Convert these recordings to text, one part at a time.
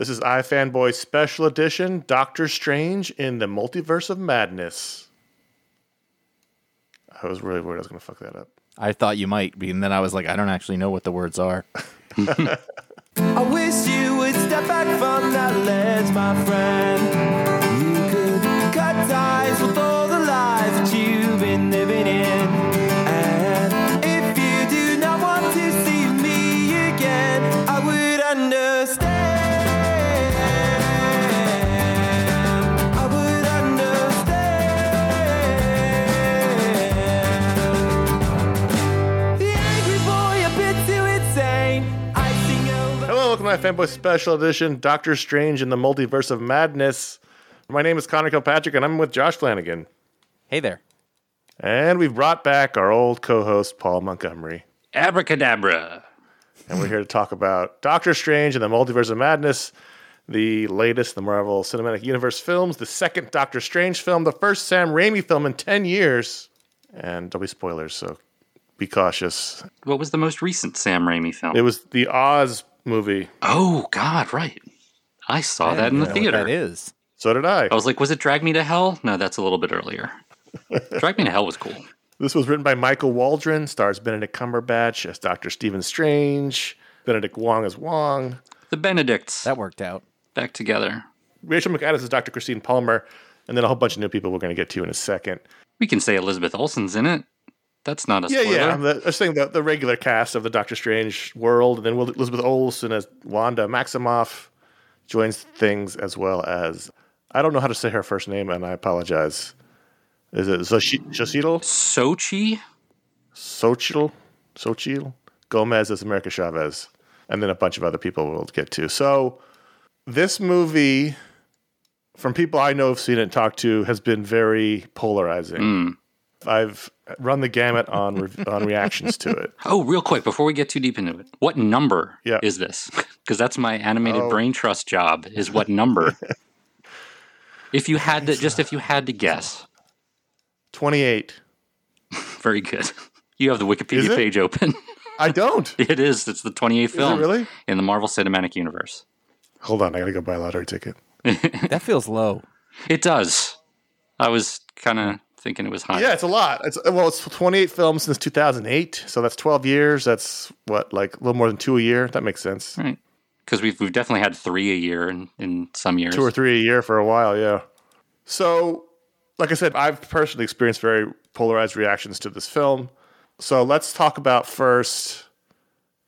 This is iFanboy Special Edition Doctor Strange in the Multiverse of Madness. I was really worried I was going to fuck that up. I thought you might be, and then I was like, I don't actually know what the words are. I wish you would step back from that ledge, my friend. You could cut ties with all the lies that you've been living in. Over. Hello, my Fanboy Special Edition Doctor Strange in the Multiverse of Madness. My name is Conor Kilpatrick, and I'm with Josh Flanagan. Hey there. And we've brought back our old co host, Paul Montgomery. Abracadabra. And we're here to talk about Doctor Strange and the Multiverse of Madness, the latest the Marvel Cinematic Universe films, the second Doctor Strange film, the first Sam Raimi film in 10 years. And there'll be spoilers, so be cautious. What was the most recent Sam Raimi film? It was the Oz movie. oh, God, right. I saw that in the I don't know what theater. that is. So did I. I was like, was it Drag Me to Hell? No, that's a little bit earlier. Drag Me to Hell was cool. This was written by Michael Waldron, stars Benedict Cumberbatch as Doctor Stephen Strange, Benedict Wong as Wong, The Benedicts That worked out. back together. Rachel McAdams is Dr. Christine Palmer, and then a whole bunch of new people we're going to get to in a second. We can say Elizabeth Olsen's in it. That's not a Yeah, spoiler. yeah. Uh, the, I was saying the, the regular cast of the Doctor Strange world, and then Elizabeth Olsen as Wanda Maximoff joins things as well as I don't know how to say her first name, and I apologize. Is it Xochi- Xochitl? Sochi? Xochitl? Xochitl? Gomez as America Chavez, and then a bunch of other people we'll get to. So this movie, from people I know have seen it and talked to, has been very polarizing. Hmm. I've run the gamut on re- on reactions to it. Oh, real quick, before we get too deep into it, what number Yeah. is this? Because that's my animated Oh. brain trust job, is what number? if you had to, just if you had to guess. 28. Very good. You have the Wikipedia page open. I don't. It is. It's the 28th film really? in the Marvel Cinematic Universe. Hold on, I gotta go buy a lottery ticket. That feels low. It does. I was kind of thinking it was high. Yeah, it's a lot. It's well, it's 28 films since 2008, so that's 12 years. That's what like a little more than two a year. That makes sense. Right. Because we've, we've definitely had three a year in, in some years. two or three a year for a while, yeah. So, like I said, I've personally experienced very polarized reactions to this film. So let's talk about first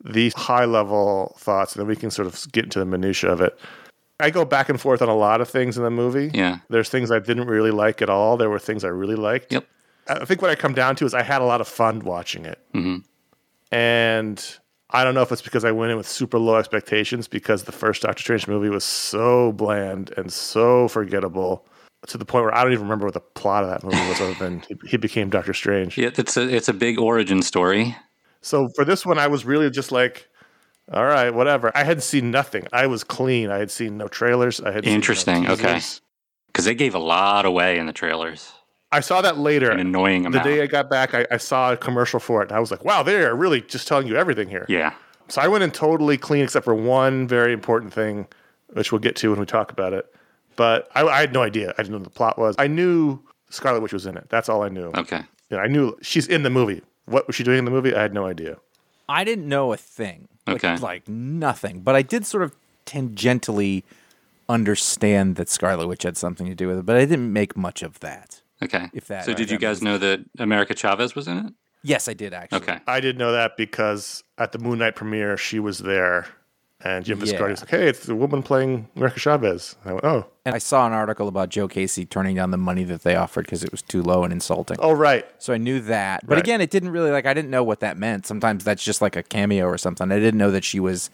the high level thoughts, and then we can sort of get into the minutia of it. I go back and forth on a lot of things in the movie. Yeah. There's things I didn't really like at all. There were things I really liked. Yep. I think what I come down to is I had a lot of fun watching it. Mm-hmm. And I don't know if it's because I went in with super low expectations because the first Doctor Strange movie was so bland and so forgettable to the point where I don't even remember what the plot of that movie was other than he, he became Doctor Strange. Yeah, it's a, it's a big origin story. So for this one, I was really just like, all right, whatever. I had seen nothing. I was clean. I had seen no trailers. I had seen no Interesting. Okay. Because they gave a lot away in the trailers. I saw that later. An annoying amount. the day I got back, I, I saw a commercial for it, and I was like, "Wow, they are really just telling you everything here." Yeah. So I went in totally clean, except for one very important thing, which we'll get to when we talk about it. But I, I had no idea. I didn't know what the plot was. I knew Scarlet Witch was in it. That's all I knew. Okay. Know, I knew she's in the movie. What was she doing in the movie? I had no idea. I didn't know a thing. Like, Okay. Like nothing. But I did sort of tangentially understand that Scarlet Witch had something to do with it, but I didn't make much of that. Okay. If that- so, did you guys know that America Chavez was in it? Yes, I did actually. Okay. I did know that because at the Moon Knight premiere, she was there, and Jim Yeah. Viscardi was like, "Hey, it's the woman playing America Chavez." And I went, "Oh, And I saw an article about Joe Casey turning down the money that they offered because it was too low and insulting. oh, right." So I knew that. But Right. again, it didn't really like I didn't know what that meant. Sometimes that's just like a cameo or something. I didn't know that she was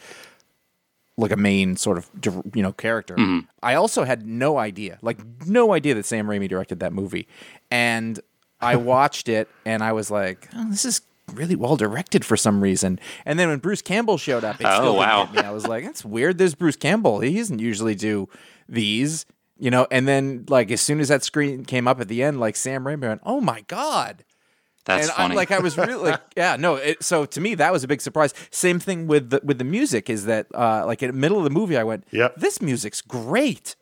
like a main sort of you know character. Mm-hmm. I also had no idea, like no idea that Sam Raimi directed that movie. And I watched it and I was like, oh, this is really well directed for some reason. And then when Bruce Campbell showed up, it Oh, still wow. hit me. I was like, that's weird. There's Bruce Campbell. He doesn't usually do these. You know, and then like as soon as that screen came up at the end, like Sam Raimi went, "Oh my god!" That's and funny. I'm like, I was really like, yeah, no. It, so to me, that was a big surprise. Same thing with the, with the music is that uh, like in the middle of the movie, I went, Yep. this music's great,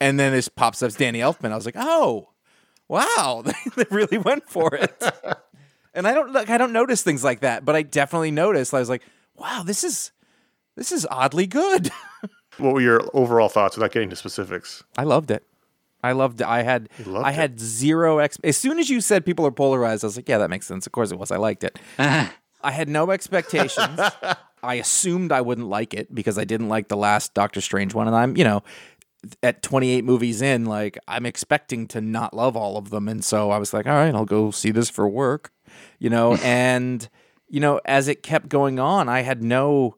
and then this pops up as Danny Elfman. I was like, oh, wow, they really went for it. and I don't like I don't notice things like that, but I definitely noticed. I was like, wow, this is this is oddly good. What were your overall thoughts without getting to specifics? I loved it. I loved it. I had loved I it. had zero ex. As soon as you said people are polarized, I was like, yeah, that makes sense. Of course it was. I liked it. I had no expectations. I assumed I wouldn't like it because I didn't like the last Doctor Strange one, and I'm you know at 28 movies in, like I'm expecting to not love all of them, and so I was like, all right, I'll go see this for work, you know, and you know as it kept going on, I had no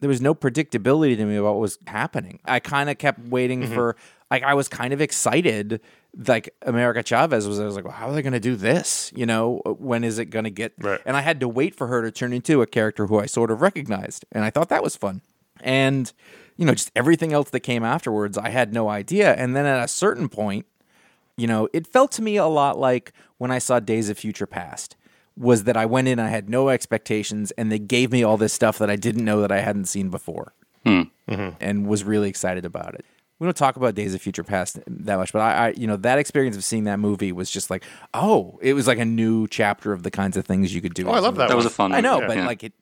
there was no predictability to me about what was happening. I kind of kept waiting Mm-hmm. for like I was kind of excited like America Chavez was I was like, well, how are they going to do this? You know, when is it going to get Right. and I had to wait for her to turn into a character who I sort of recognized. And I thought that was fun. And you know, just everything else that came afterwards, I had no idea. And then at a certain point, you know, it felt to me a lot like when I saw Days of Future Past. Was that I went in, I had no expectations, and they gave me all this stuff that I didn't know that I hadn't seen before, hmm. mm-hmm. and was really excited about it. We don't talk about Days of Future Past that much, but I, I, you know, that experience of seeing that movie was just like, oh, it was like a new chapter of the kinds of things you could do. Oh, I love that that was a fun. I know, movie. but Yeah. like it,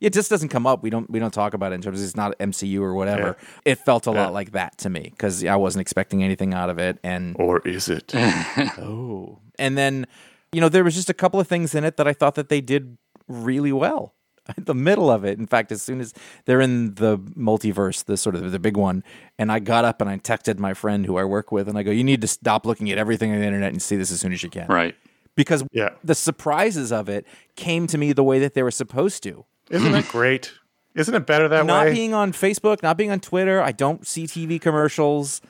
it just doesn't come up. We don't we don't talk about it in terms of it's not MCU or whatever. It felt a Yeah. lot like that to me because I wasn't expecting anything out of it, and Or is it? oh, and then you know there was just a couple of things in it that I thought that they did really well. The middle of it, in fact, as soon as they're in the multiverse, the sort of the big one, and I got up and I texted my friend who I work with, and I go, "You need to stop looking at everything on the internet and see this as soon as you can." right. because Yeah. the surprises of it came to me the way that they were supposed to. Isn't hmm. it great? Isn't it better that Not way? Not being on Facebook, not being on Twitter, I don't see TV commercials.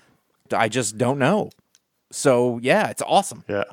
I just don't know. So yeah, it's awesome. yeah.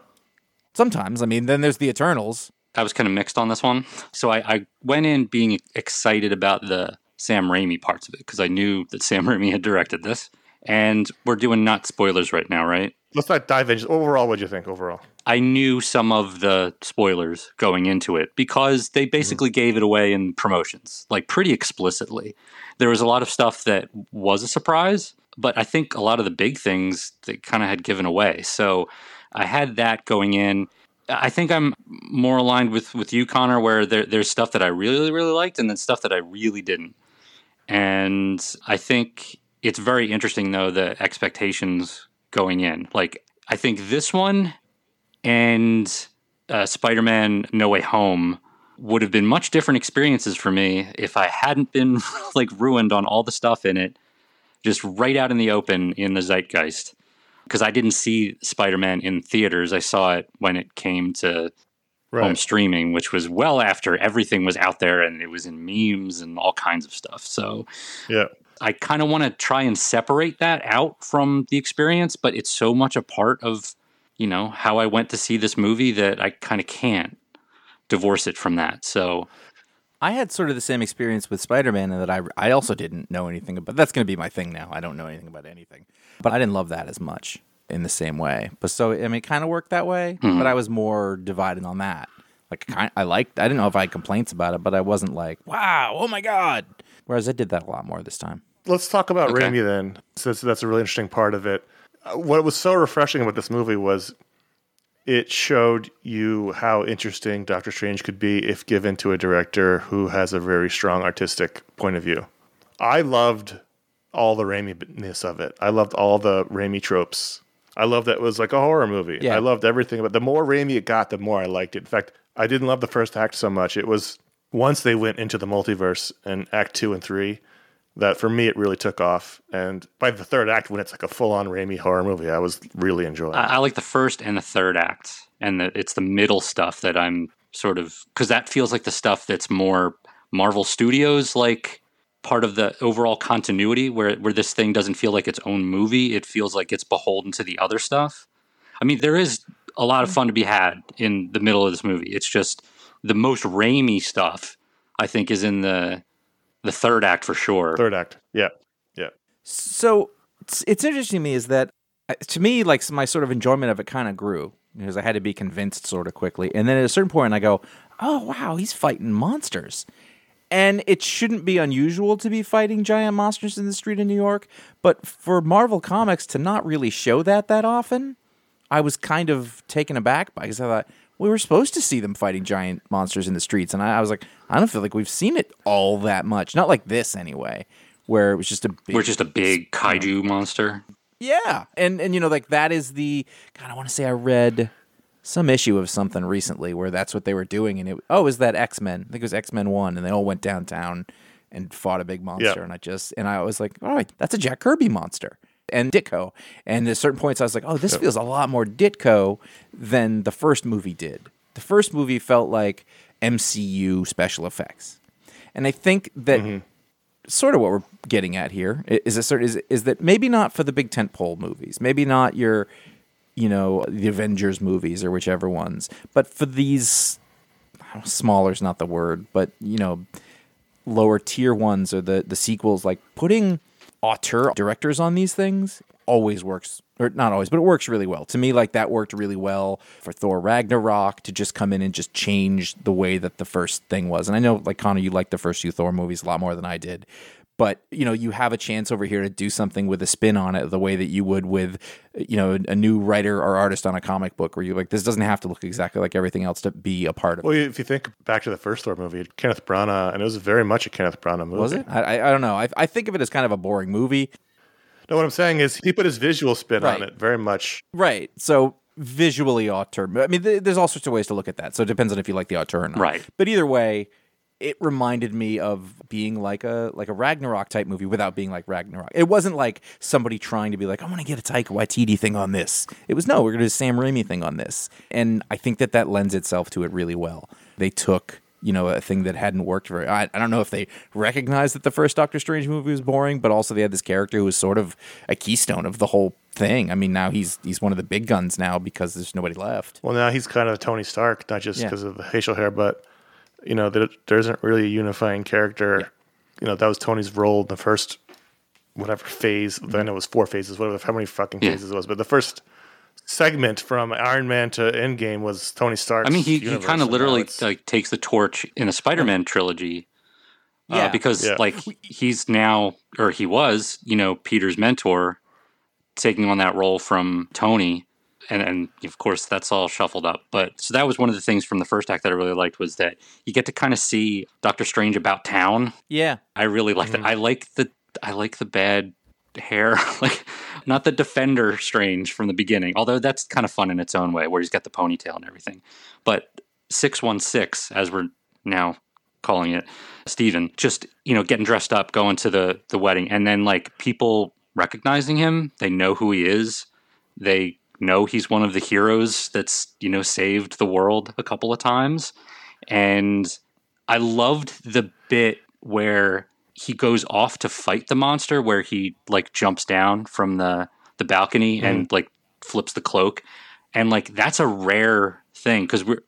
Sometimes, I mean, then there's the Eternals. I was kind of mixed on this one. So I, I went in being excited about the Sam Raimi parts of it because I knew that Sam Raimi had directed this. And we're doing not spoilers right now, right? Let's not dive in. Just overall, what'd you think overall? I knew some of the spoilers going into it because they mm-hmm. basically gave it away in promotions, like pretty explicitly. There was a lot of stuff that was a surprise, but I think a lot of the big things they kind of had given away. So I had that going in. I think I'm more aligned with with you, Conor, where there, there's stuff that I really, really liked and then stuff that I really didn't. And I think it's very interesting, though, the expectations going in. Like, I think this one and uh, Spider Man No Way Home would have been much different experiences for me if I hadn't been like ruined on all the stuff in it, just right out in the open in the zeitgeist. Because I didn't see Spider Man in theaters. I saw it when it came to home streaming, which was well after everything was out there and it was in memes and all kinds of stuff. So Yeah. I kind of want to try and separate that out from the experience, but it's so much a part of, you know, how I went to see this movie that I kind of can't divorce it from that. So, I had sort of the same experience with Spider-Man in that I I also didn't know anything about. That's going to be my thing now. I don't know anything about anything, but I didn't love that as much in the same way. But so I mean, it kind of worked that way. Mm-hmm. But I was more divided on that. Like kind, I liked. I didn't know if I had complaints about it, but I wasn't like, wow, oh my god. Whereas I did that a lot more this time. Let's talk about Okay. Raimi then, since that's a really interesting part of it. What was so refreshing about this movie was it showed you how interesting Doctor Strange could be if given to a director who has a very strong artistic point of view. I loved all the Raimi-ness of it. I loved all the Raimi tropes. I loved that it was like a horror movie. Yeah. I loved everything. But the more Raimi it got, the more I liked it. In fact, I didn't love the first act so much. It was once they went into the multiverse in Act Two and Three that for me it really took off. And by the third act, when it's like a full-on Raimi horror movie, I was really enjoying. it. I, I like the first and the third act, and the, it's the middle stuff that I'm sort of because that feels like the stuff that's more Marvel Studios like part of the overall continuity where where this thing doesn't feel like its own movie. It feels like it's beholden to the other stuff. I mean, there is a lot of fun to be had in the middle of this movie. It's just the most Raimi stuff. I think is in the the third act for sure. third act, yeah, yeah. So it's, it's interesting to me is that uh, to me, like my sort of enjoyment of it kind of grew because I had to be convinced sort of quickly, and then at a certain point, I go, "Oh wow, he's fighting monsters." And it shouldn't be unusual to be fighting giant monsters in the street in New York, but for Marvel Comics to not really show that that often, I was kind of taken aback by because I thought we were supposed to see them fighting giant monsters in the streets, and I, I was like, I don't feel like we've seen it all that much, not like this anyway, where it was just a big, We're just a big kaiju monster. yeah, and and you know like that is the God. I want to say I read some issue of something recently where that's what they were doing, and it oh, it was that X Men? I think it was X Men One, and they all went downtown and fought a big monster, Yeah. and I just and I was like, all right, that's a Jack Kirby monster. And Ditko, and at certain points, I was like, "Oh, this feels a lot more Ditko than the first movie did." The first movie felt like MCU special effects, and I think that mm-hmm. sort of what we're getting at here is, a certain is is that maybe not for the big tentpole movies, maybe not your you know the Avengers movies or whichever ones, but for these smaller is not not the word, but you know lower tier ones or the the sequels like putting auteur directors on these things always works or not always but it works really well. To me like that worked really well for thor ragnarok to just come in and just change the way that the first thing was. And i know like conor you like the first two thor movies a lot more than i did but you know you have a chance over here to do something with a spin on it the way that you would with you know a new writer or artist on a comic book where you like this doesn't have to look exactly like everything else to be a part of it Well, if you think back to the first Thor movie, Kenneth Branagh, and it was very much a Kenneth Branagh movie. was it I, I, I don't know I, I think of it as kind of a boring movie No, what I'm saying is he put his visual spin Right. on it very much. Right. So visually auteur. I mean, th- there's all sorts of ways to look at that. So it depends on if you like the auteur or not. Right. But either way, it reminded me of being like a like a Ragnarok type movie without being like Ragnarok. It wasn't like somebody trying to be like, I want to get a Taika Waititi thing on this. It was no, we're going to do a Sam Raimi thing on this. And I think that that lends itself to it really well. They took you know a thing that hadn't worked very. I, I don't know if they recognized that the first Doctor Strange movie was boring, but also they had this character who was sort of a keystone of the whole thing. I mean, now he's he's one of the big guns now because there's nobody left. Well, now he's kind of Tony Stark, not just Yeah. because of the facial hair, but you know, there, there isn't really a unifying character. You know, that was Tony's role in the first whatever phase. Mm-hmm. Then it was four phases, whatever, how many fucking Yeah. phases it was. But the first segment from Iron Man to Endgame was Tony Stark. I mean, he, he kind of literally like takes the torch in the Spider-Man trilogy. Uh, Yeah. because Yeah. like he's now or he was, you know, Peter's mentor, taking on that role from Tony, and and of course that's all shuffled up. But so that was one of the things from the first act that I really liked was that you get to kind of see Doctor Strange about town. Yeah. I really like that. Mm-hmm. I like the I like the bad hair, like not the Defender Strange from the beginning. Although that's kind of fun in its own way, where he's got the ponytail and everything. But six one six, as we're now calling it, Stephen, just you know getting dressed up, going to the the wedding, and then like people recognizing him, they know who he is. They know he's one of the heroes that's you know saved the world a couple of times, and I loved the bit where he goes off to fight the monster, where he like jumps down from the the balcony mm-hmm. and like flips the cloak, and like that's a rare thing because we're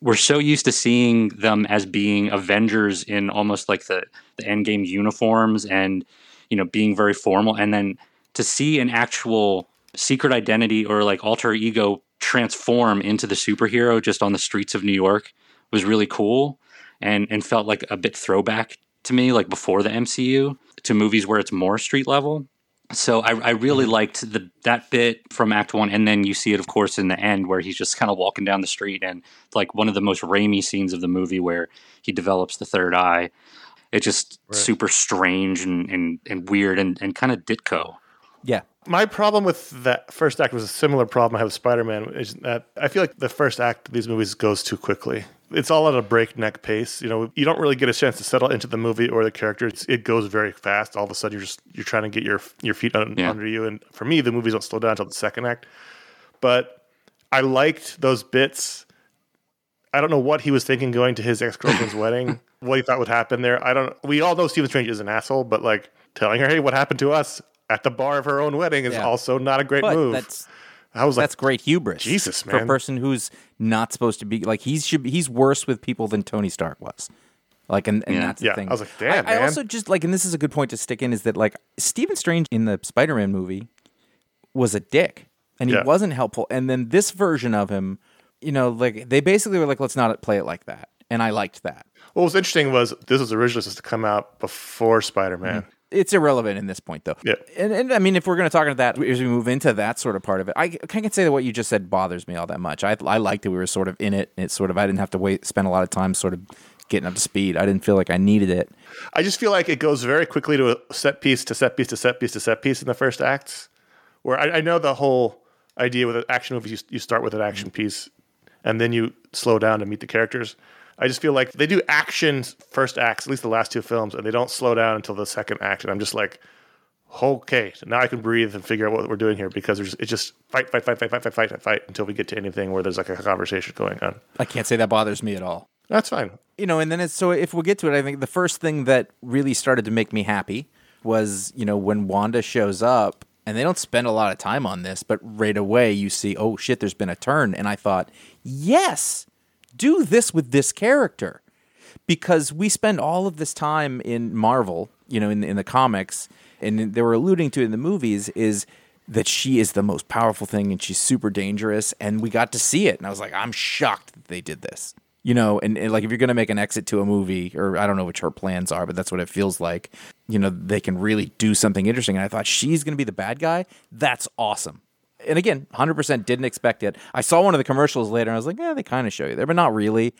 we're so used to seeing them as being Avengers in almost like the the Endgame uniforms and you know being very formal, and then to see an actual secret identity or like alter ego transform into the superhero just on the streets of New York was really cool and and felt like a bit throwback to me like before the MCU to movies where it's more street level. So I, I really mm-hmm. liked the that bit from Act One, and then you see it, of course, in the end where he's just kind of walking down the street, and like one of the most Raimi scenes of the movie where he develops the third eye. It's just super strange and, and, and weird and, and kind of Ditko. Yeah. My problem with that first act was a similar problem I have with Spider Man, is that I feel like the first act of these movies goes too quickly. It's all at a breakneck pace. You know, you don't really get a chance to settle into the movie or the character. It's, it goes very fast. All of a sudden, you're just you're trying to get your your feet un, Yeah. under you. And for me, the movies don't slow down until the second act. But I liked those bits. I don't know what he was thinking going to his ex girlfriend's wedding. What he thought would happen there. I don't. We all know Stephen Strange is an asshole, but like telling her, "Hey, what happened to us?" At the bar of her own wedding is Yeah. also not a great But move. that's I was like, that's great hubris. Jesus, man. for a person who's not supposed to be like he's should be, he's worse with people than Tony Stark was. Like and, and Yeah. that's the Yeah, thing. I was like, damn, I, I also just like and this is a good point to stick in is that like Stephen Strange in the Spider-Man movie was a dick and he Yeah. wasn't helpful. And then this version of him, you know, like they basically were like, let's not play it like that. And I liked that. what was interesting was this was originally supposed to come out before Spider Man. Mm. It's irrelevant in this point, though. Yeah. And, and I mean, if we're going to talk about that, as we move into that sort of part of it, I, I can't say that what you just said bothers me all that much. I, I liked that we were sort of in it. It's sort of, I didn't have to wait, spend a lot of time sort of getting up to speed. I didn't feel like I needed it. I just feel like it goes very quickly to a set piece to set piece to set piece to set piece in the first acts. Where I, I know the whole idea with an action movie, you, you start with an action piece and then you slow down to meet the characters. I just feel like they do action first acts, at least the last two films, and they don't slow down until the second act. And I'm just like, okay, so now I can breathe and figure out what we're doing here because there's it's just fight, fight, fight, fight, fight, fight, fight, fight until we get to anything where there's like a conversation going on. I can't say that bothers me at all. That's fine. You know, and then it's so if we get to it, I think the first thing that really started to make me happy was, you know, when Wanda shows up and they don't spend a lot of time on this, but right away you see, oh shit, there's been a turn. And I thought, yes, do this with this character. Because we spend all of this time in Marvel, you know, in, in the comics, and they were alluding to in the movies, is that she is the most powerful thing and she's super dangerous. And we got to see it. And I was like, I'm shocked that they did this you know, and, and like if you're going to make an exit to a movie, or I don't know which her plans are, but that's what it feels like. You know, they can really do something interesting. And I thought she's going to be the bad guy. That's awesome. And again, 100% didn't expect it. I saw one of the commercials later, and I was like, yeah, they kind of show you there, but not really.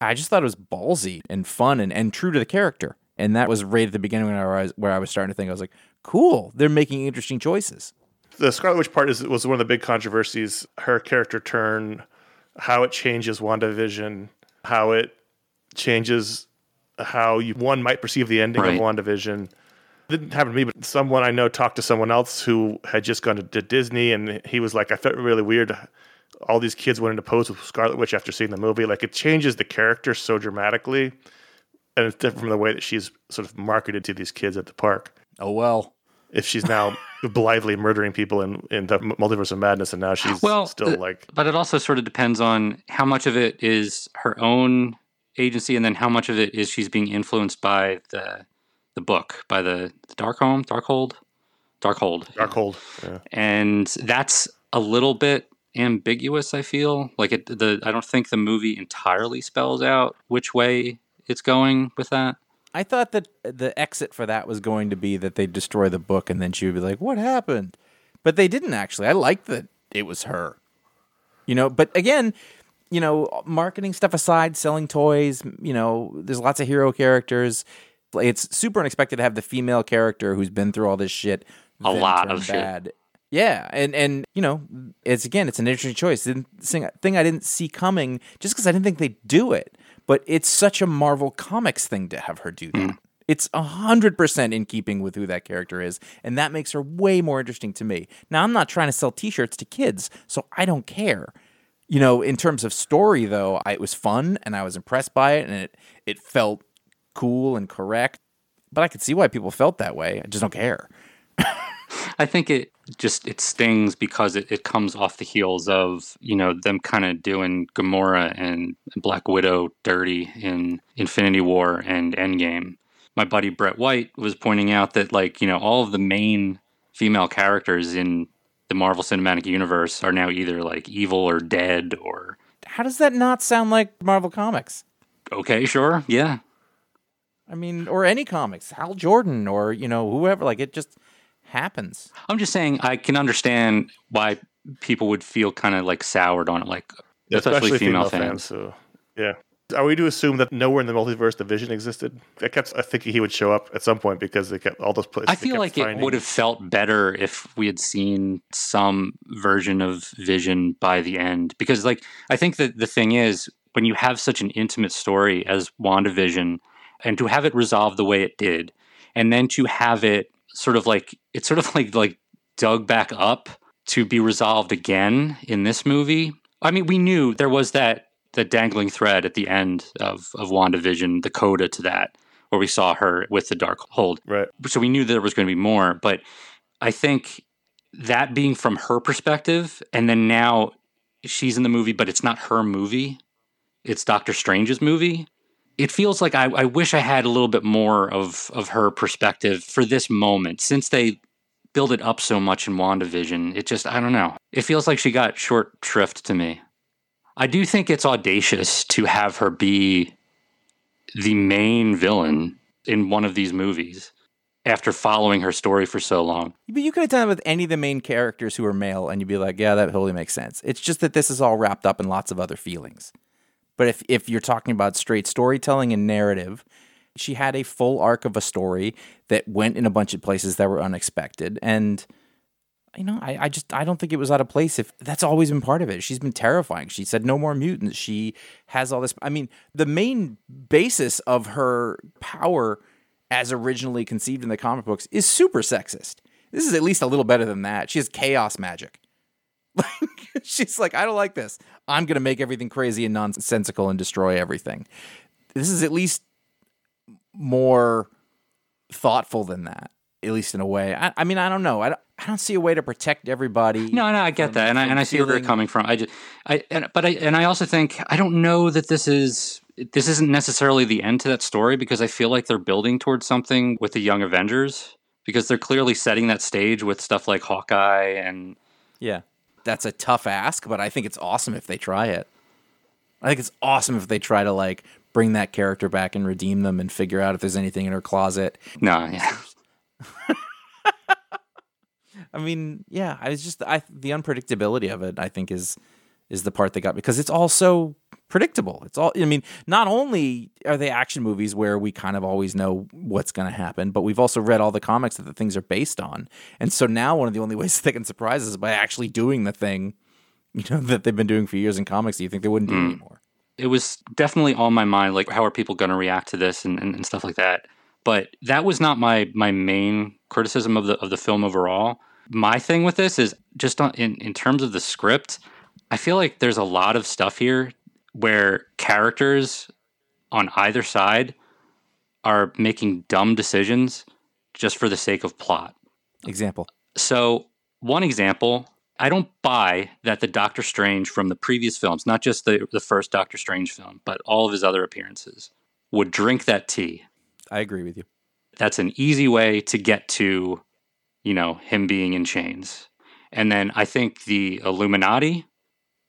I just thought it was ballsy and fun and, and true to the character. And that was right at the beginning when I was, where I was starting to think, I was like, cool, they're making interesting choices. the Scarlet Witch part is was one of the big controversies. Her character turn, how it changes WandaVision, how it changes how you one might perceive the ending Right. of WandaVision. Didn't happen to me, but someone I know talked to someone else who had just gone to, to Disney, and he was like, "I felt really weird. All these kids wanted to pose with Scarlet Witch after seeing the movie. Like it changes the character so dramatically, and it's different from the way that she's sort of marketed to these kids at the park." Oh, well. if she's now blithely murdering people in, in the multiverse of madness and now she's Well, still uh, like But it also sort of depends on how much of it is her own agency, and then how much of it is she's being influenced by the the book, by the, the Darkhold, Darkhold, Darkhold, Darkhold. Yeah. and that's a little bit ambiguous. I feel like it. The I don't think the movie entirely spells out which way it's going with that. I thought that the exit for that was going to be that they'd destroy the book and then she would be like, What happened? But they didn't actually. I liked that it was her. You know, but again, you know, marketing stuff aside, selling toys, you know, there's lots of hero characters. It's super unexpected to have the female character who's been through all this shit. A lot of shit. bad. Yeah, and and you know, it's again, it's an interesting choice. Didn't thing, thing I didn't see coming just because I didn't think they'd do it. But it's such a Marvel Comics thing to have her do that. Mm. It's a hundred percent in keeping with who that character is, and that makes her way more interesting to me. Now, I'm not trying to sell T-shirts to kids, so I don't care. You know, in terms of story, though, I, it was fun and I was impressed by it, and it it felt cool and correct. But I could see why people felt that way. I just don't care. I think it just it stings because it, it comes off the heels of you know them kind of doing Gamora and Black Widow dirty in Infinity War and Endgame. My buddy Brett White was pointing out that like you know all of the main female characters in the Marvel Cinematic Universe are now either like evil or dead or How does that not sound like Marvel Comics? okay sure yeah I mean, or any comics, Hal Jordan, or you know, whoever. Like it just happens. I'm just saying I can understand why people would feel kind of like soured on it like especially, female, fans. So yeah, Are we to assume that nowhere in the multiverse the Vision existed? I kept I thinking he would show up at some point because they kept all those places. I feel kept like it would have felt better if we had seen some version of Vision by the end. Because, like, I think that the thing is, when you have such an intimate story as WandaVision, and to have it resolved the way it did, and then to have it sort of like it's sort of like like dug back up to be resolved again in this movie. I mean, we knew there was that the dangling thread at the end of of WandaVision, the coda to that, where we saw her with the dark hold right. so we knew there was going to be more but i think that being from her perspective and then now she's in the movie but it's not her movie it's doctor strange's movie it feels like I, I wish i had a little bit more of of her perspective for this moment since they build it up so much in wandavision it just i don't know it feels like she got short shrift to me i do think it's audacious to have her be the main villain in one of these movies after following her story for so long. But you could have done it with any of the main characters who are male, and you'd be like, yeah, that totally makes sense. It's just that this is all wrapped up in lots of other feelings. But if, if you're talking about straight storytelling and narrative, she had a full arc of a story that went in a bunch of places that were unexpected. And, you know, I, I just, I don't think it was out of place if that's always been part of it. She's been terrifying. She said no more mutants. She has all this. I mean, the main basis of her power as originally conceived in the comic books is super sexist. This is at least a little better than that. She has chaos magic. Like she's like, I don't like this. I'm gonna make everything crazy and nonsensical and destroy everything. This is at least more thoughtful than that, at least in a way. I, I mean, I don't know. I don't, I don't see a way to protect everybody. No, no, I get that, and I and I see where they're coming from. I just, I, and, but I and I also think I don't know that this is this isn't necessarily the end to that story because I feel like they're building towards something with the Young Avengers because they're clearly setting that stage with stuff like Hawkeye and Yeah. That's a tough ask, but I think it's awesome if they try it. I think it's awesome if they try to like bring that character back and redeem them and figure out if there's anything in her closet. no, yeah. I mean, yeah, I was just I the unpredictability of it I think is is the part that got because it's all so predictable. It's all I mean, not only are they action movies where we kind of always know what's going to happen, but we've also read all the comics that the things are based on. And so now one of the only ways they can surprise us is by actually doing the thing, you know, that they've been doing for years in comics that you think they wouldn't do hmm. anymore. it was definitely on my mind like how are people going to react to this and, and, and stuff like that but that was not my my main criticism of the of the film overall my thing with this is just on, in in terms of the script i feel like there's a lot of stuff here where characters on either side are making dumb decisions just for the sake of plot Example. so, one example, I don't buy that the Doctor Strange from the previous films, not just the, the first Doctor Strange film, but all of his other appearances, would drink that tea. I agree with you. That's an easy way to get to, you know, him being in chains. And then I think the Illuminati,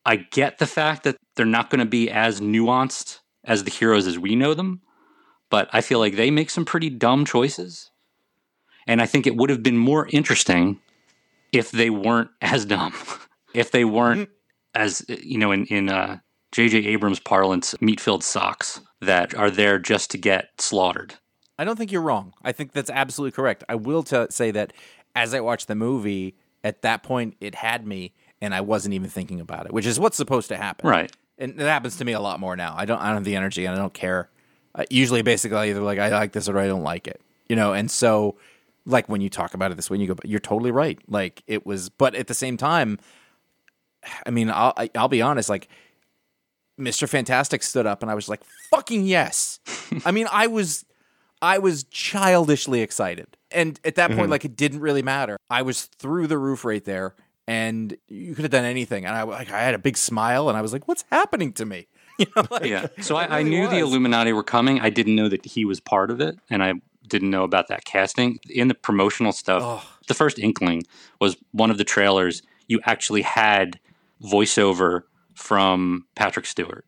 I get the fact that they're not going to be as nuanced as the heroes as we know them, but I feel like they make some pretty dumb choices. And I think it would have been more interesting if they weren't as dumb, if they weren't as, you know, in, in uh, J.J. Abrams' parlance, meat filled socks that are there just to get slaughtered. I don't think you're wrong. I think that's absolutely correct. I will t- say that as I watched the movie, at that point, it had me, and I wasn't even thinking about it, which is what's supposed to happen. Right. And it happens to me a lot more now. I don't. I don't have the energy, and I don't care. Uh, usually, basically, I either like I like this or I don't like it. You know. And so, like when you talk about it this way, you go, "You're totally right." Like it was, but at the same time, I mean, I'll I- I'll be honest. Like Mr. Fantastic stood up, and I was like, "Fucking yes!" I mean, I was I was childishly excited. And at that point, like it didn't really matter. I was through the roof right there, and you could have done anything. And I like I had a big smile, and I was like, "What's happening to me?" You know, like, Yeah. So I, it I really knew the. Illuminati were coming. I didn't know that he was part of it, and I didn't know about that casting. In the promotional stuff, the first inkling was one of the trailers. You actually had voiceover from Patrick Stewart,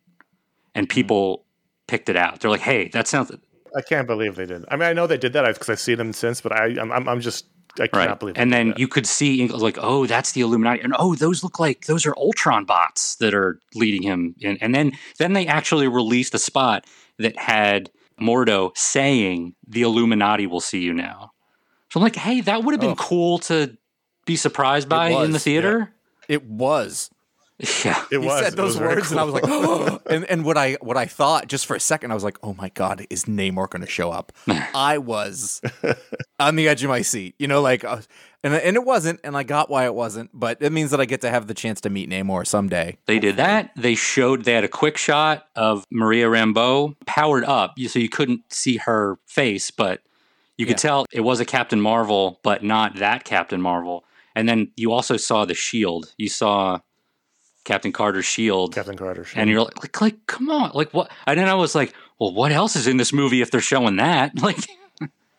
and Hmm. people picked it out. They're like, "Hey, that sounds." I can't believe they did. I mean, I know they did that because I've seen them since, but I, I'm, I'm, I'm just I cannot Right. believe. And then you could see like, oh, that's the Illuminati, and oh, those look like those are Ultron bots that are leading him. And, and then then they actually released a spot that had Mordo saying, "The Illuminati will see you now." So I'm like, hey, that would have been Ugh. cool to be surprised by in the theater. It was. Yeah. it He was said it those was very words, and I was cool. like, and and what I what I thought just for a second, I was like, oh my god, is Namor going to show up? I was on the edge of my seat, you know, like, uh, and and it wasn't, and I got why it wasn't, but it means that I get to have the chance to meet Namor someday. They did that. They showed they had a quick shot of Maria Rambeau powered up, so you couldn't see her face, but you could tell it was a Captain Marvel, but not that Captain Marvel. And then you also saw the shield. You saw Captain Carter's shield, Captain Carter. shield. and you're like, like, like, come on, like what? And then I was like, well, what else is in this movie if they're showing that? Like,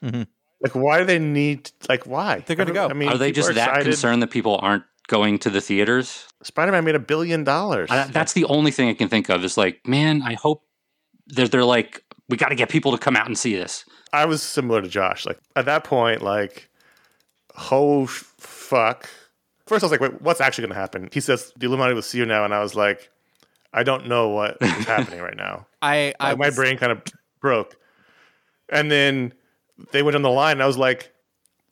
mm-hmm. like, why do they need? Like, why They're gonna go. I mean, are they people just that excited. concerned that people aren't going to the theaters? Spider-Man made a billion dollars. I, that's the only thing I can think of. Is like, man, I hope they're they're like, we got to get people to come out and see this. I was similar to Josh. Like at that point, like, oh fuck. First, I was like, wait, what's actually going to happen? He says the Illuminati will see you now, and I was like, I don't know what is happening right now. I, I Like, my brain kind of broke. And then they went on the line, and I was like,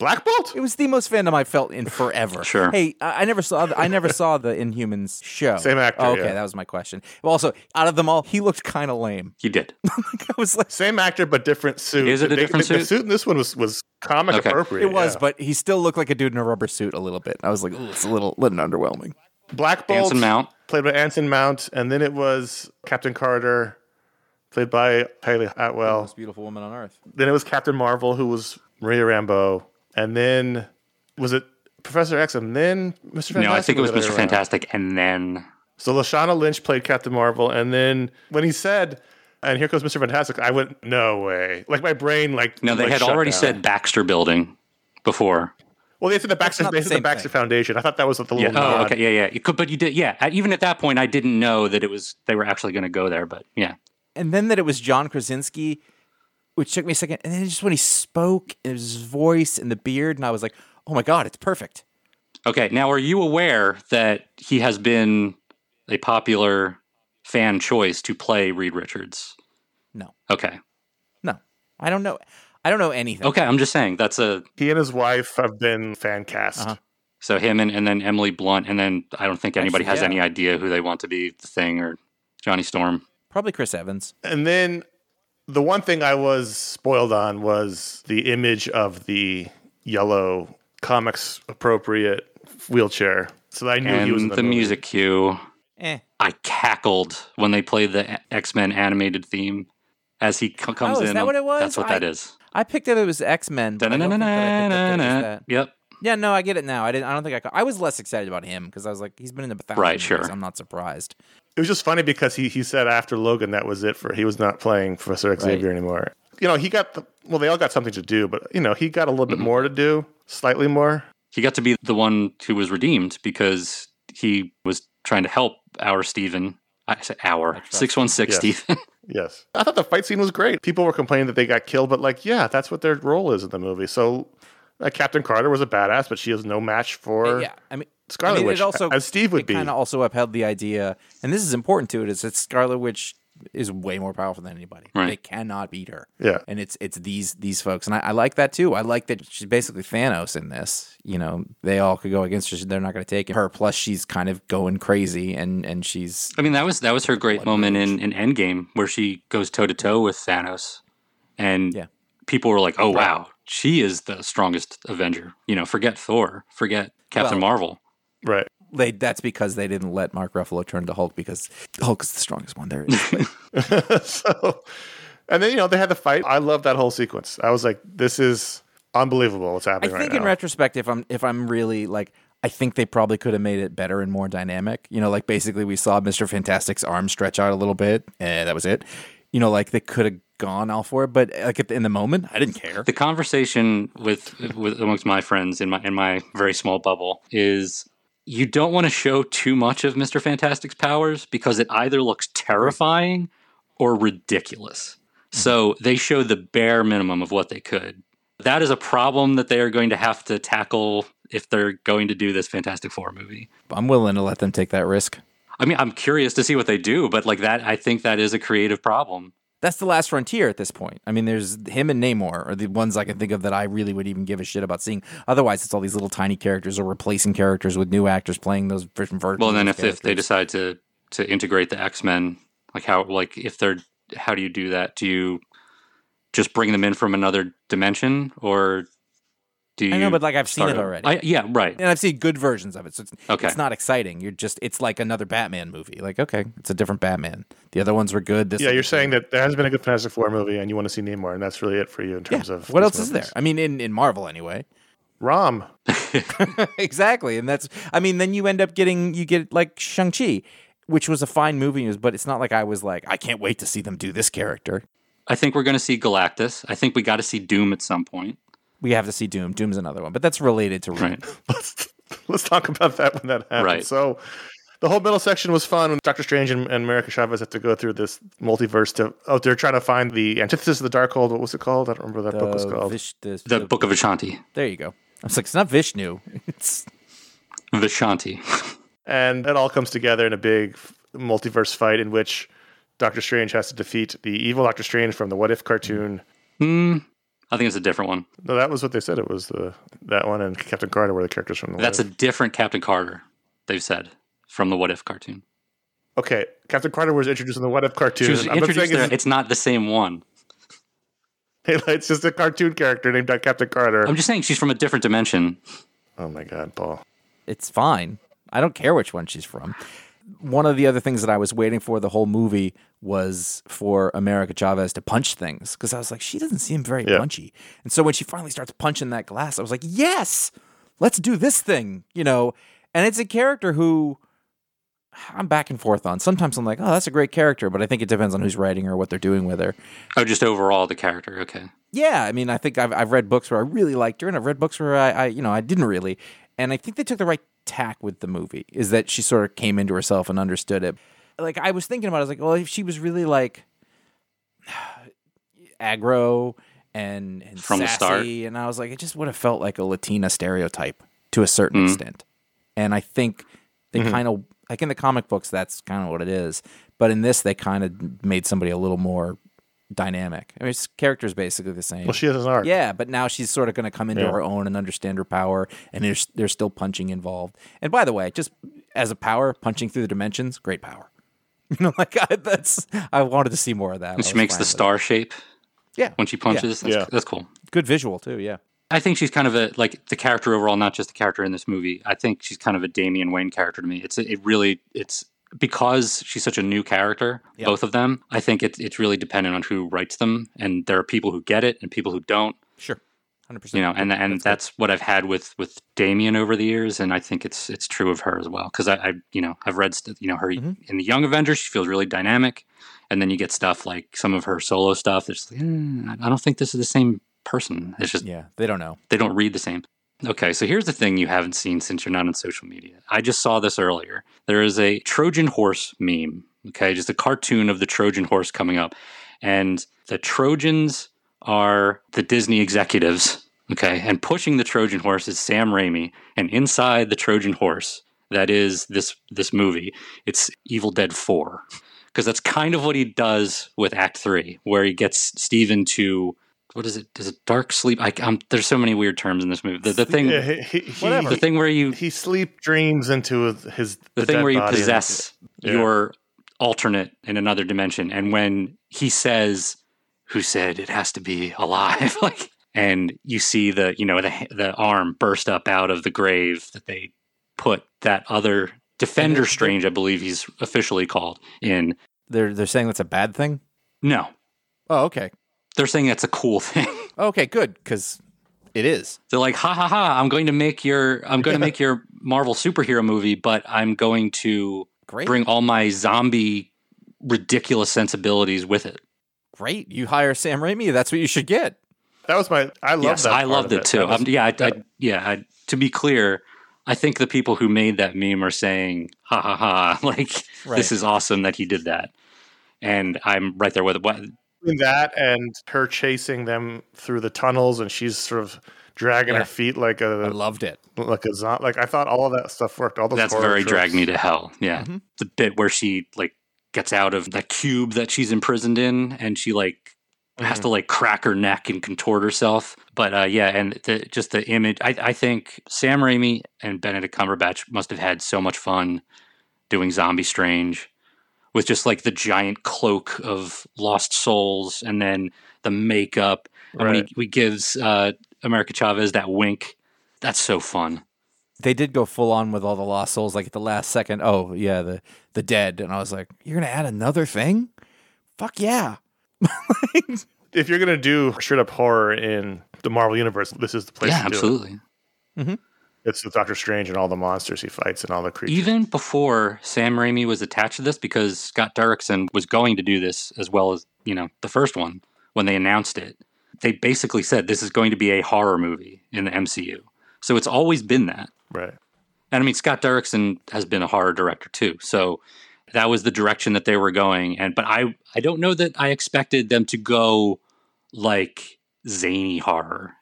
Black Bolt? It was the most fandom I felt in forever. Sure. Hey, I I never saw. The, I never saw the Inhumans show. Same actor, Oh, okay, yeah. that was my question. Well, also, out of them all, he looked kind of lame. He did. I was like, Same actor, but different suit. Is it a The- different the, The suit? suit in this one was, was comic Okay. appropriate. it was, yeah. but he still looked like a dude in a rubber suit a little bit. I was like, "Ooh, it's a little, little underwhelming. Black Bolt Anson Mount. played by Anson Mount, and then it was Captain Carter, played by Hayley Atwell. Most beautiful woman on earth. Then it was Captain Marvel, who was Maria Rambeau, and then was it Professor X, and then Mr. Fantastic? No, I think it was or the other Mr. Fantastic, and then So Lashana Lynch played Captain Marvel, and then when he said, "And here comes Mr. Fantastic," I went, "No way!" Like my brain, like no, they like, had already down. said Baxter Building before. Well, they said the Baxter. They the said the same Baxter thing. Foundation. I thought that was the Yeah. little Oh, okay. Yeah, yeah. You could, but you did. Yeah. Even at that point, I didn't know that it was they were actually going to go there. But yeah, And then that it was John Krasinski, which took me a second. And then just when he spoke, and his voice and the beard, and I was like, oh my god, it's perfect. Okay, now are you aware that he has been a popular fan choice to play Reed Richards? No, Okay. no, I don't know. I don't know anything. Okay, I'm just saying that's a He and his wife have been fan cast. Uh-huh. so him and, and then Emily Blunt and then I don't think anybody Actually, has yeah. any idea who they want to be the thing or Johnny Storm. Probably Chris Evans. And then the one thing I was spoiled on was the image of the yellow comics appropriate wheelchair. So I knew he was in And the, the movie. music cue. Eh. I cackled when they played the X Men animated theme as he c- comes Oh, in. is that what it was? That's what I- that is. I picked it. It was X Men. But I don't think that I picked up that it was that. Yep. Yeah, no, I get it now. I didn't. I don't think I. I was less excited about him because I was like, he's been in the thousand Right, sure. I'm not surprised. It was just funny because he, he said after Logan that was it for he was not playing Professor Xavier anymore. You know, he got the well, they all got something to do, but you know, he got a little bit Mm-hmm. more to do, slightly more. He got to be the one who was redeemed because he was trying to help our Stephen. I said our six one six Yes. Stephen. Yes. I thought the fight scene was great. People were complaining that they got killed, but like, yeah, that's what their role is in the movie. So uh, Captain Carter was a badass, but she is no match for yeah, I mean, Scarlet I mean, Witch, it also as Steve would be. Kind of also upheld the idea, and this is important to it, is that Scarlet Witch is way more powerful than anybody. Right. They cannot beat her. Yeah. and it's it's these these folks, and I, I like that too. I like that she's basically Thanos in this. You know, they all could go against her; they're not going to take her. Plus, she's kind of going crazy, and and she's I mean, that was that was her great moment in, in Endgame where she goes toe to toe with Thanos, and Yeah. people were like, "Oh wow, she is the strongest Avenger." You know, forget Thor, forget Captain Well- Marvel. Right. they. That's because they didn't let Mark Ruffalo turn to Hulk because Hulk is the strongest one there is. So, and then you know they had the fight. I love that whole sequence. I was like, this is unbelievable. What's happening. I happening think right in now? retrospect, if I'm if I'm really like, I think they probably could have made it better and more dynamic. You know, like basically we saw Mister Fantastic's arm stretch out a little bit, and that was it. You know, like they could have gone all for it, but like at the, in the moment, I didn't care. The conversation with, with amongst my friends in my in my very small bubble is you don't want to show too much of Mister Fantastic's powers because it either looks terrifying or ridiculous. Mm-hmm. So they show the bare minimum of what they could. That is a problem that they are going to have to tackle if they're going to do this Fantastic Four movie. I'm willing to let them take that risk. I mean, I'm curious to see what they do, but like that, I think that is a creative problem. That's the last frontier at this point. I mean, there's him and Namor are the ones I can think of that I really would even give a shit about seeing. Otherwise, it's all these little tiny characters or replacing characters with new actors playing those different versions. Well, then if, if they decide to to integrate the X Men, like how like if they're how do you do that? Do you just bring them in from another dimension, or do you? I know, but like I've seen it already. I, yeah, right. and I've seen good versions of it, so it's, Okay. it's not exciting. You're just it's like another Batman movie. Like okay, it's a different Batman. The other ones were good. This Yeah, you're good. saying that there has been a good Fantastic Four movie, and you want to see Namor, and that's really it for you in Yeah. terms of what these else is there? I mean, in in Marvel anyway. Rom. exactly, and that's. I mean, then you end up getting you get like Shang Chi, which was a fine movie, but it's not like I was like I can't wait to see them do this character. I think we're going to see Galactus. I think we got to see Doom at some point. We have to see Doom. Doom's another one, but that's related to Right. let's let's talk about that when that happens. Right. So the whole middle section was fun when Doctor Strange and, and America Chavez have to go through this multiverse to oh they're trying to find the antithesis of the Darkhold. What was it called? I don't remember what that book was called. Vish- the, The Book of Vishanti. There you go. I was like, it's not Vishnu. It's Vishanti. and it all comes together in a big multiverse fight in which Doctor Strange has to defeat the evil Doctor Strange from the What If cartoon. Hmm. I think it's a different one. No, that was what they said. It was the that one and Captain Carter were the characters from the. What That's a different Captain Carter. They've said from the What If cartoon. okay. Captain Carter was introduced in the What If cartoon. She was I'm not saying there. it's- It's not the same one. It's just a cartoon character named Captain Carter. I'm just saying she's from a different dimension. oh my god, Paul. it's fine. I don't care which one she's from. One of the other things that I was waiting for the whole movie was for America Chavez to punch things because I was like, she doesn't seem very Yeah. punchy. And so when she finally starts punching that glass, I was like, yes, let's do this thing, you know. And it's a character who I'm back and forth on. Sometimes I'm like, oh, that's a great character, but I think it depends on who's writing her, what they're doing with her. Oh, just overall the character. Okay. Yeah, I mean, I think I've, I've read books where I really liked her, and I've read books where I, I, you know, I didn't really. And I think they took the right tack with the movie. Is that she sort of came into herself and understood it. Like I was thinking about, it, I was like, well, if she was really like aggro and, and From the start. and I was like, it just would have felt like a Latina stereotype to a certain Mm. extent. And I think they kind of like in the comic books, that's kind of what it is. But in this, they kind of made somebody a little more dynamic. I mean, his character's basically the same. Well, she has an arc. Yeah, but now she's sort of going to come into Yeah. her own and understand her power, and there's there's still punching involved. And by the way, just as a power, punching through the dimensions, great power. You know, like I, that's I wanted to see more of that. And she makes the with it. star shape Yeah, when she punches. That's, Yeah. that's cool. good visual too. Yeah, I think she's kind of a like the character overall, not just the character in this movie. I think she's kind of a Damian Wayne character to me. It's it really it's because she's such a new character, Yeah. both of them. I think it's it's really dependent on who writes them, and there are people who get it and people who don't. sure, hundred percent. You know, and and that's, what I've had with with Damian over the years, and I think it's it's true of her as well. Because I, I you know I've read you know her Mm-hmm. in the Young Avengers, she feels really dynamic, and then you get stuff like some of her solo stuff. It's like, eh, I don't think this is the same person. It's just yeah, they don't know. they don't read the same. Okay, so here's the thing you haven't seen since you're not on social media. I just saw this earlier. There is a Trojan horse meme, okay, just a cartoon of the Trojan horse coming up. And the Trojans are the Disney executives, okay, and pushing the Trojan horse is Sam Raimi. And inside the Trojan horse, that is this this movie, it's Evil Dead 4. Because that's kind of what he does with Act 3, where he gets Stephen to what is it? Is it dark sleep? I, um, there's so many weird terms in this movie. The, the thing, Yeah, he, he, he- the thing where you, he sleep dreams into his the, the, thing dead where you possess Yeah. your alternate in another dimension, and when he says, "Who said it has to be alive?" like, and you see the, you know, the the arm burst up out of the grave that they put that other Defender Strange, I believe he's officially called in. They're they're saying that's a bad thing. No, Oh, okay, they're saying that's a cool thing. okay, good because it is. They're like, ha ha ha! I'm going to make your I'm going to make your Marvel superhero movie, but I'm going to Great, bring all my zombie ridiculous sensibilities with it. great. You hire Sam Raimi. That's what you should get. That was my. I love yes, that. I loved of it too. Was- um, yeah, I, I, yeah. I, to be clear, I think the people who made that meme are saying, "Ha ha ha!" Like Right. this is awesome that he did that, and I'm right there with it. What- between that and her chasing them through the tunnels, and she's sort of dragging Yeah. her feet like I a loved it. like a zombie. Like I thought all of that stuff worked. All those That's very tropes. drag me to hell. Yeah. Mm-hmm. The bit where she like gets out of that cube that she's imprisoned in and she like has Mm-hmm. to like crack her neck and contort herself. But uh, yeah, and the, just the image, I, I think Sam Raimi and Benedict Cumberbatch must have had so much fun doing Zombie Strange with just like the giant cloak of lost souls and then the makeup. And when he, Right. he gives uh, America Chavez that wink, that's so fun. They did go full on with all the lost souls, like at the last second. Oh yeah, the the dead, and I was like, "You're gonna add another thing? Fuck yeah!" If you're gonna do straight up horror in the Marvel universe, this is the place. yeah, to do it. absolutely. It's with Doctor Strange and all the monsters he fights and all the creatures. Even before Sam Raimi was attached to this, because Scott Derrickson was going to do this as well as, you know, the first one when they announced it, they basically said this is going to be a horror movie in the MCU. So it's always been that. right. And I mean, Scott Derrickson has been a horror director too. So that was the direction that they were going. And, but I, I don't know that I expected them to go like zany horror,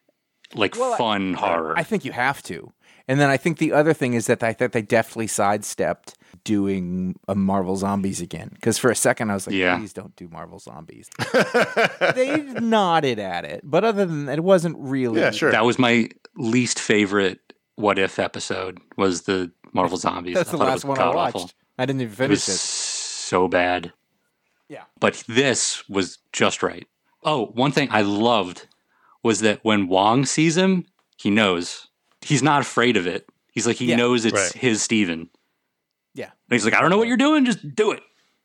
like Well, I- fun horror. I think you have to. And then I think the other thing is that I thought they deftly sidestepped doing a Marvel Zombies again. Because for a second I was like, Yeah. please don't do Marvel Zombies. they nodded at it, but other than that, it wasn't really. Yeah, sure. That was my least favorite what if episode was the Marvel Zombies. That's I the thought it last was one I god-awful. watched. I didn't even finish It was finish it. so bad. Yeah. But this was just right. Oh, one thing I loved was that when Wong sees him, he knows. He's not afraid of it. He's like he Yeah. knows it's Right. his Stephen. Yeah. And he's like, I don't know what you're doing, just do it.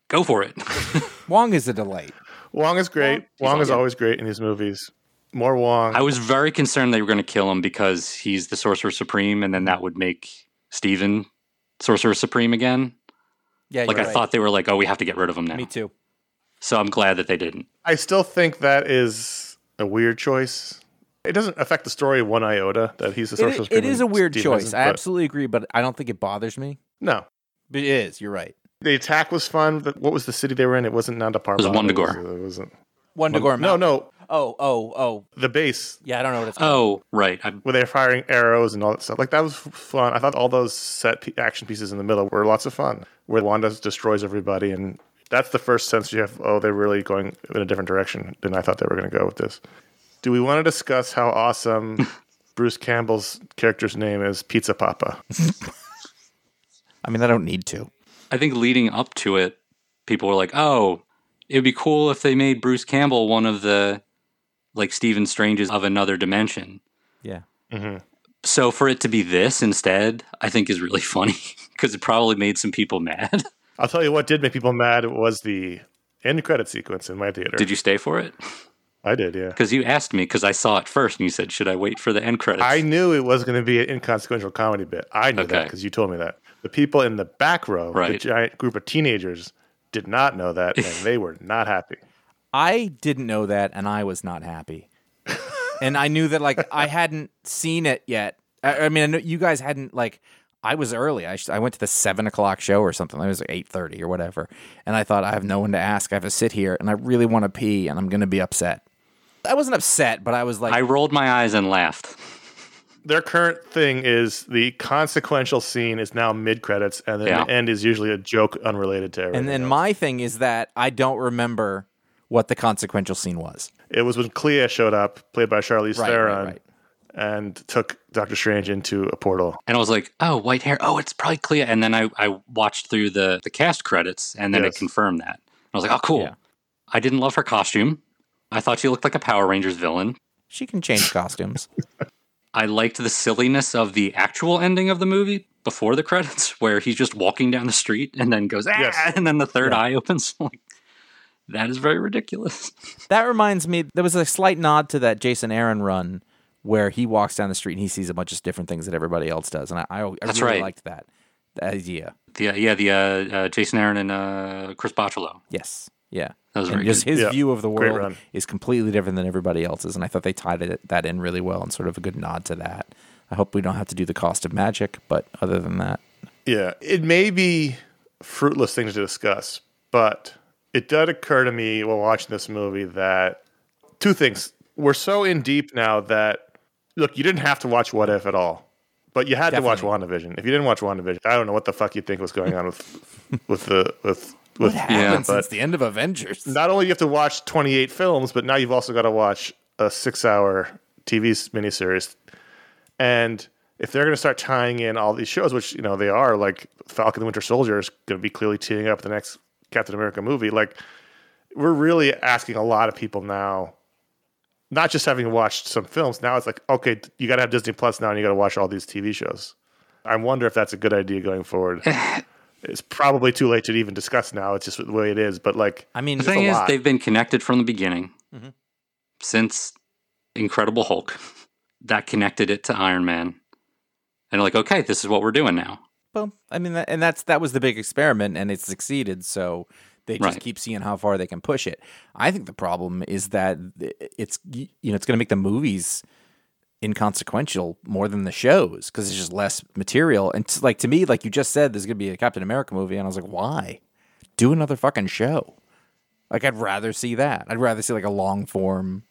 Go for it. Wong is a delight. Wong is great. Wong is awesome. always great in these movies. More Wong. I was very concerned they were going to kill him because he's the Sorcerer Supreme, and then that would make Stephen Sorcerer Supreme again. Yeah, Like I right. thought they were like, oh, we have to get rid of him now. Me too. So I'm glad that they didn't. I still think that is a weird choice. It doesn't affect the story one iota that he's the It, Sorcerer i- Supreme it is a weird Stephen choice. I absolutely agree, but I don't think it bothers me. no. It is. You're right. The attack was fun. but What was the city they were in? It wasn't Nanda Parbat. was Wundagore. It, was, uh, it wasn't. Wundagore No, no. Oh, oh, oh. The base Yeah, I don't know what it's called. Oh, right. I, where they're firing arrows and all that stuff. Like that was fun. I thought all those set p- action pieces in the middle were lots of fun. Where Wanda destroys everybody, and that's the first sense you have. Oh, they're really going in a different direction than I thought they were going to go with this. Do we want to discuss how awesome Bruce Campbell's character's name is? Pizza Papa. I mean, I don't need to. I think leading up to it, people were like, oh, it'd be cool if they made Bruce Campbell one of the like Stephen Stranges of another dimension. Yeah. Mm-hmm. So for it to be this instead, I think is really funny because it probably made some people mad. I'll tell you what did make people mad was the end credit sequence in my theater. Did you stay for it? I did, yeah. Because you asked me because I saw it first and you said, should I wait for the end credits? I knew it was going to be an inconsequential comedy bit. I knew that because you told me that. The people in the back row, the giant group of teenagers, did not know that, and they were not happy. I didn't know that, and I was not happy. and I knew that, like, I hadn't seen it yet. I, I mean, I know you guys hadn't, like, I was early. I, sh- I went to the seven o'clock show or something. It was like eight thirty or whatever. And I thought I have no one to ask. I have to sit here, and I really want to pee, and I'm going to be upset. I wasn't upset, but I was like, I rolled my eyes and laughed. Their current thing is the consequential scene is now mid credits, and then Yeah. the end is usually a joke unrelated to everything. and then else. my thing is that I don't remember what the consequential scene was. it was when Clea showed up, played by Charlize Right, Theron, right, right. and took Doctor Strange into a portal. And I was like, oh, white hair. Oh, it's probably Clea. And then I, I watched through the, the cast credits and then Yes. it confirmed that. I was like, oh, cool. Yeah. I didn't love her costume. I thought she looked like a Power Rangers villain. She can change costumes. I liked the silliness of the actual ending of the movie before the credits, where he's just walking down the street and then goes, ah, Yes. and then the third eye opens. like, that is very ridiculous. That reminds me, there was a slight nod to that Jason Aaron run where he walks down the street and he sees a bunch of different things that everybody else does, and I, I, I That's really right. liked that, that idea. The, uh, yeah, the uh, uh, Jason Aaron and uh, Chris Bachalo. Yes, yeah. That was and just good. his Yeah, view of the world is completely different than everybody else's, and I thought they tied it, that in really well and sort of a good nod to that. I hope we don't have to do the cost of magic, but other than that, Yeah, it may be fruitless things to discuss, but it did occur to me while watching this movie that two things. We're so in deep now that look, you didn't have to watch What If at all, but you had to watch WandaVision. If you didn't watch WandaVision, I don't know what the fuck you think was going on with with the with with What happened but since the end of Avengers? not only do you have to watch 28 films, but now you've also got to watch a six-hour TV s- miniseries. And if they're going to start tying in all these shows, which you know they are, like Falcon and Winter Soldier is going to be clearly teeing up the next Captain America movie. Like we're really asking a lot of people now, not just having watched some films. Now it's like, okay, you got to have Disney Plus now, and you got to watch all these TV shows. I wonder if that's a good idea going forward. it's probably too late to even discuss now. It's just the way it is. But like, I mean, The thing is, lot. they've been connected from the beginning Mm-hmm. since Incredible Hulk. That connected it to Iron Man. And like, okay, this is what we're doing now. well, I mean, and that's that was the big experiment, and it succeeded. So they just Right. keep seeing how far they can push it. I think the problem is that it's you know it's going to make the movies inconsequential more than the shows because it's just less material. And t- like to me, like you just said, there's going to be a Captain America movie, and I was like, why? Do another fucking show. Like I'd rather see that. I'd rather see like a long form.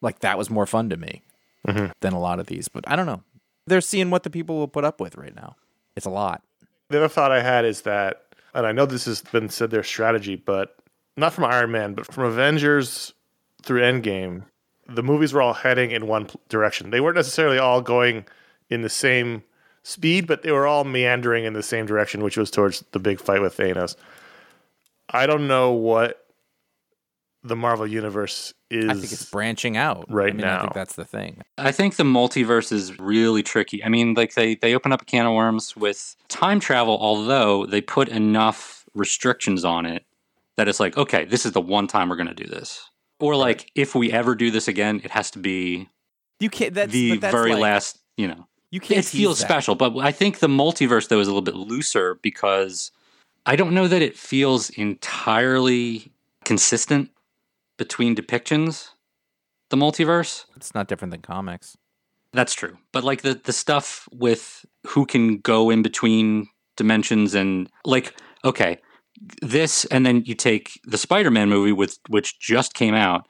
Like that was more fun to me mm-hmm. than a lot of these. But I don't know. They're seeing what the people will put up with right now. It's a lot. The other thought I had is that, and I know this has been said their strategy, but not from Iron Man, but from Avengers through Endgame, the movies were all heading in one direction. They weren't necessarily all going in the same speed, but they were all meandering in the same direction, which was towards the big fight with Thanos. I don't know what the Marvel universe is. I think it's branching out right I mean, I think that's the thing. I think the multiverse is really tricky. I mean, like they they open up a can of worms with time travel, although they put enough restrictions on it that it's like, okay, this is the one time we're going to do this. Or like, if we ever do this again, it has to be You can't. That's the that's very like- last. You know, You can't. it feels that. special. But I think the multiverse though is a little bit looser because I don't know that it feels entirely consistent between depictions. The multiverse. It's not different than comics. That's true. But like the the stuff with who can go in between dimensions and like okay, this and then you take the Spider-Man movie with which just came out.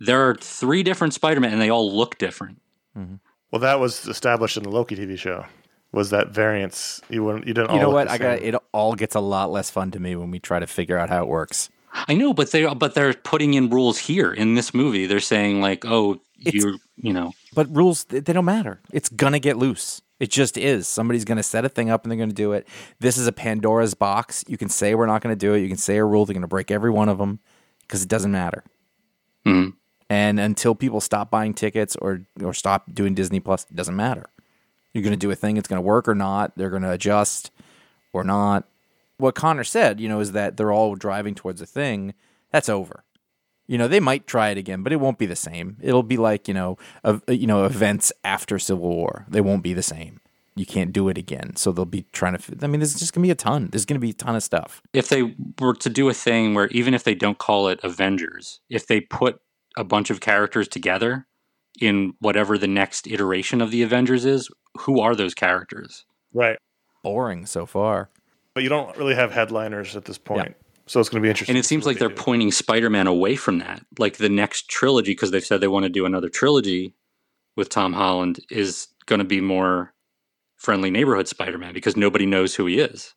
There are three different Spider-Man and they all look different. Mm-hmm. well, that was established in the Loki TV show. Was that variance? You wouldn't. You didn't. You all know what? I got. It all gets a lot less fun to me when we try to figure out how it works. I know, but they but they're putting in rules here in this movie. They're saying like, "Oh, you you know, But rules, they they don't matter. It's gonna get loose. It just is. Somebody's gonna set a thing up and they're gonna do it. This is a Pandora's box. You can say we're not gonna do it. You can say a rule. They're gonna break every one of them because it doesn't matter. Mhm. And until people stop buying tickets or or stop doing Disney Plus, it doesn't matter. You're gonna do a thing. It's gonna work or not. They're gonna adjust or not. What Conor said, you know, is that they're all driving towards a thing. That's over. You know, they might try it again, but it won't be the same. It'll be like you know, of you know, events after Civil War. They won't be the same. You can't do it again. So they'll be trying to. I mean, there's just gonna be a ton. There's gonna be a ton of stuff. if they were to do a thing where even if they don't call it Avengers, if they put a bunch of characters together in whatever the next iteration of the Avengers is, who are those characters? right. Boring so far. But you don't really have headliners at this point, so it's going to be interesting. And it seems like they they're do. pointing Spider-Man away from that. Like the next trilogy because they've said they want to do another trilogy with Tom Holland is going to be more friendly neighborhood Spider-Man because nobody knows who he is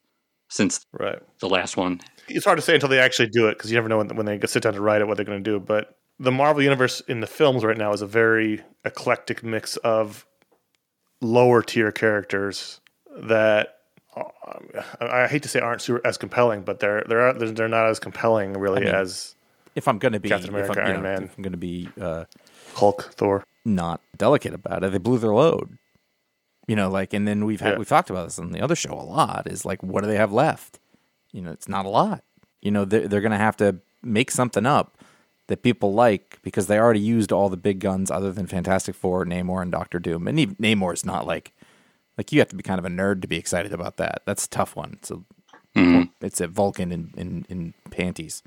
since right. the last one. It's hard to say until they actually do it because you never know when, when they sit down to write it what they're going to do. But the Marvel universe in the films right now is a very eclectic mix of lower tier characters that I I hate to say aren't super, as compelling, but they're they're they're they're not as compelling really I mean, as If I'm gonna be Captain America, if I'm, Iron know, Man. if I'm gonna be uh, Hulk, Thor. not delicate about it, they blew their load. You know, like, and then we've had Yeah. we've talked about this on the other show a lot. Is like, what do they have left? You know, it's not a lot. You know, they're they're gonna have to make something up that people like because they already used all the big guns other than Fantastic Four, Namor, and Doctor Doom. And even Namor is not like like you have to be kind of a nerd to be excited about that. That's a tough one. It's a Mhm. it's a Vulcan in in, in panties.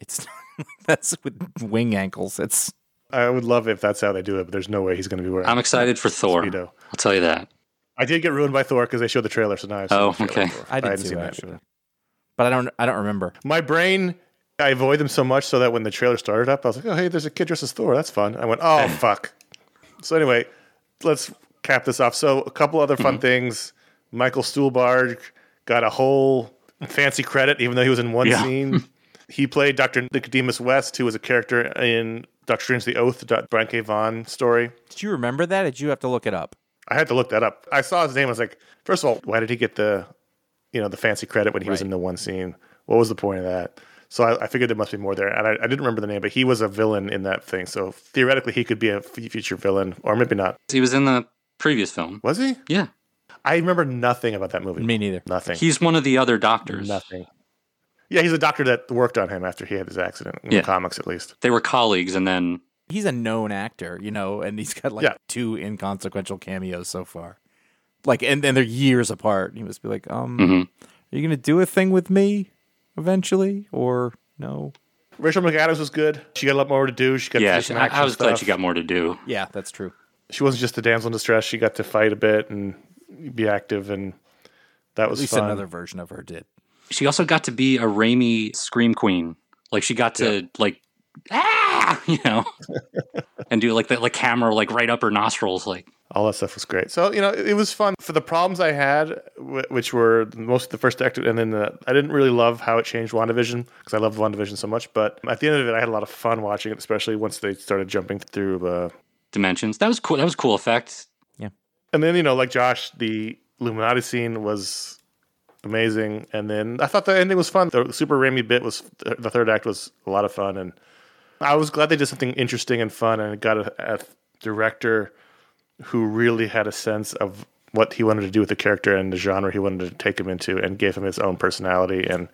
It's that's with wing ankles. It's I would love if that's how they do it, but there's no way he's going to be wearing. I'm excited for Thor. Speedo. I'll tell you that. I did get ruined by Thor because they showed the trailer, so now I've seen Oh, the trailer okay. for I did hadn't see seen that actually. but I don't I don't remember. My brain, I avoid them so much so that when the trailer started up, I was like, oh, hey, there's a kid dressed as Thor. That's fun. I went, oh, fuck. So anyway, let's cap this off. So a couple other fun mm-hmm. things. Michael Stuhlbarg got a whole fancy credit, even though he was in one Yeah. scene. he played Dr. Nicodemus West, who was a character in Doctor Strange the Oath, the Brian K. Vaughan story. Did you remember that? Or did you have to look it up? I had to look that up. I saw his name. I was like, first of all, why did he get the, you know, the fancy credit when he was in the one scene? What was the point of that? So I, I figured there must be more there, and I, I didn't remember the name, but he was a villain in that thing. So theoretically, he could be a f- future villain, or maybe not. He was in the previous film. Was he? Yeah. I remember nothing about that movie. Me neither. Nothing. He's one of the other doctors. nothing. Yeah, he's a doctor that worked on him after he had his accident in Yeah. the comics, at least. They were colleagues, and then He's a known actor, you know, and he's got like Yeah. two inconsequential cameos so far. Like, and, and they're years apart. He must be like, um, Mhm. are you gonna do a thing with me eventually, or no? Rachel McAdams was good. She got a lot more to do. She got to yeah, do some I, I action was glad she got more to do. Yeah, that's true. She wasn't just a damsel in distress. She got to fight a bit and be active, and that At was least fun. another version of her did. She also got to be a Raimi scream queen. Like she got to like ah, you know, and do like the like camera like right up her nostrils. Like all that stuff was great. So you know, it, it was fun. For the problems I had, wh- which were most of the first act, and then the, I didn't really love how it changed WandaVision because I loved WandaVision so much. But at the end of it, I had a lot of fun watching it, especially once they started jumping through. Uh, dimensions. That was cool. That was a cool effect. Yeah. And then you know, like Josh, the Illuminati scene was amazing. And then I thought the ending was fun. The Super Raimi bit was the third act was a lot of fun, and I was glad they did something interesting and fun, and got a, a director who really had a sense of what he wanted to do with the character and the genre he wanted to take him into, and gave him his own personality. And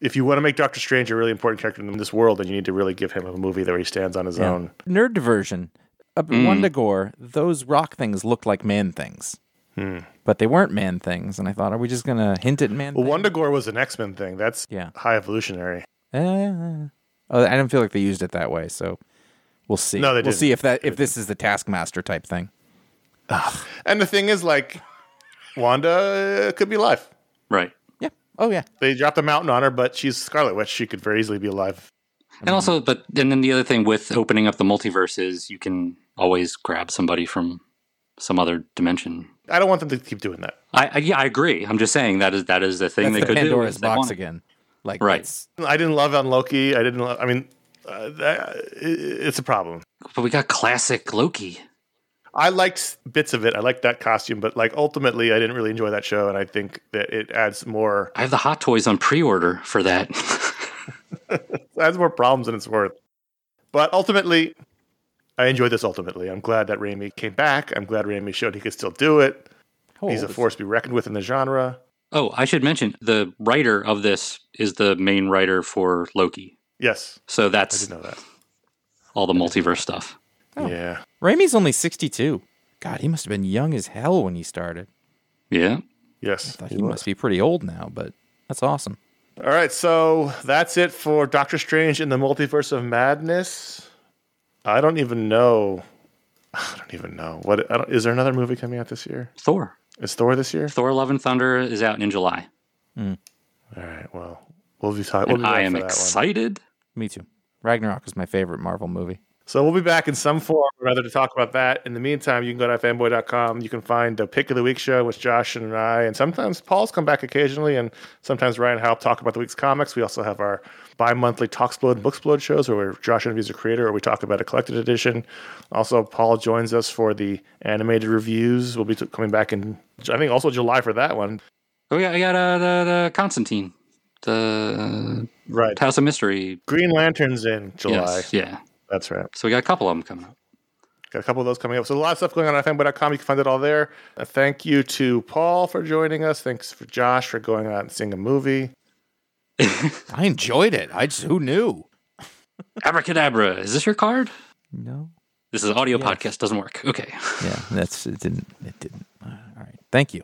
if you want to make Doctor Strange a really important character in this world, then you need to really give him a movie where he stands on his own. Nerd diversion. Up at Wundagore, those rock things looked like man things. But they weren't man things, and I thought, are we just gonna hint at man? Well, things? Wundagore was an X Men thing. That's Yeah. high evolutionary. Uh, oh, I didn't feel like they used it that way, so we'll see. No, they we'll didn't. see if that if this is the Taskmaster type thing. And the thing is, like, Wanda uh, could be alive. Right. Yeah. Oh yeah. They dropped a mountain on her, but she's Scarlet Witch. She could very easily be alive. And also, but and then the other thing with opening up the multiverse is you can always grab somebody from some other dimension. I don't want them to keep doing that. I, I yeah, I agree. I'm just saying that is that is the thing That's they the could Pandora's do. if they box again. Like Right. I didn't love on Loki. I didn't. Love, I mean, uh, that, it, it's a problem. But we got classic Loki. I liked bits of it. I liked that costume, but like ultimately, I didn't really enjoy that show, and I think that it adds more I have the Hot Toys on pre-order for that. adds more problems than it's worth. But ultimately, I enjoyed this. Ultimately, I'm glad that Raimi came back. I'm glad Raimi showed he could still do it. how He's a force to be reckoned with in the genre. oh, I should mention the writer of this is the main writer for Loki. Yes, So I that's did know that. all the multiverse stuff. Oh. Yeah. Raimi's only 62. God, he must have been young as hell when he started. Yeah. Yes. I thought he he must be pretty old now, but that's awesome. All right, so that's it for Doctor Strange in the Multiverse of Madness. I don't even know. I don't even know what. I don't, is there another movie coming out this year? Thor. Is Thor this year? Thor: Love and Thunder is out in July, hmm. All right. Well, we'll be talking. We'll I am for that one. excited. Me too. Ragnarok is my favorite Marvel movie. So we'll be back in some form or other to talk about that. In the meantime, you can go to fanboy.com. You can find the pick of the week show with Josh and I, and sometimes Paul's come back occasionally, and sometimes Ryan help talk about the week's comics. We also have our bi-monthly Talksplode and Booksplode shows where Josh interviews a creator or we talk about a collected edition. Also, Paul joins us for the animated reviews. We'll be t- coming back in, I think, also July for that one. Oh yeah, I got uh, the, the Constantine, the Right. House of Mystery. Green Lanterns in July. Yes, yeah. That's right. So we got a couple of them coming up. Got a couple of those coming up. So a lot of stuff going on at fanboy.com. You can find it all there. Uh, thank you to Paul for joining us. Thanks for Josh for going out and seeing a movie. I enjoyed it. I just who knew? Abracadabra. Is this your card? No. This is an audio podcast. Doesn't work. Okay. Yeah, that's it didn't it didn't. All right. Thank you.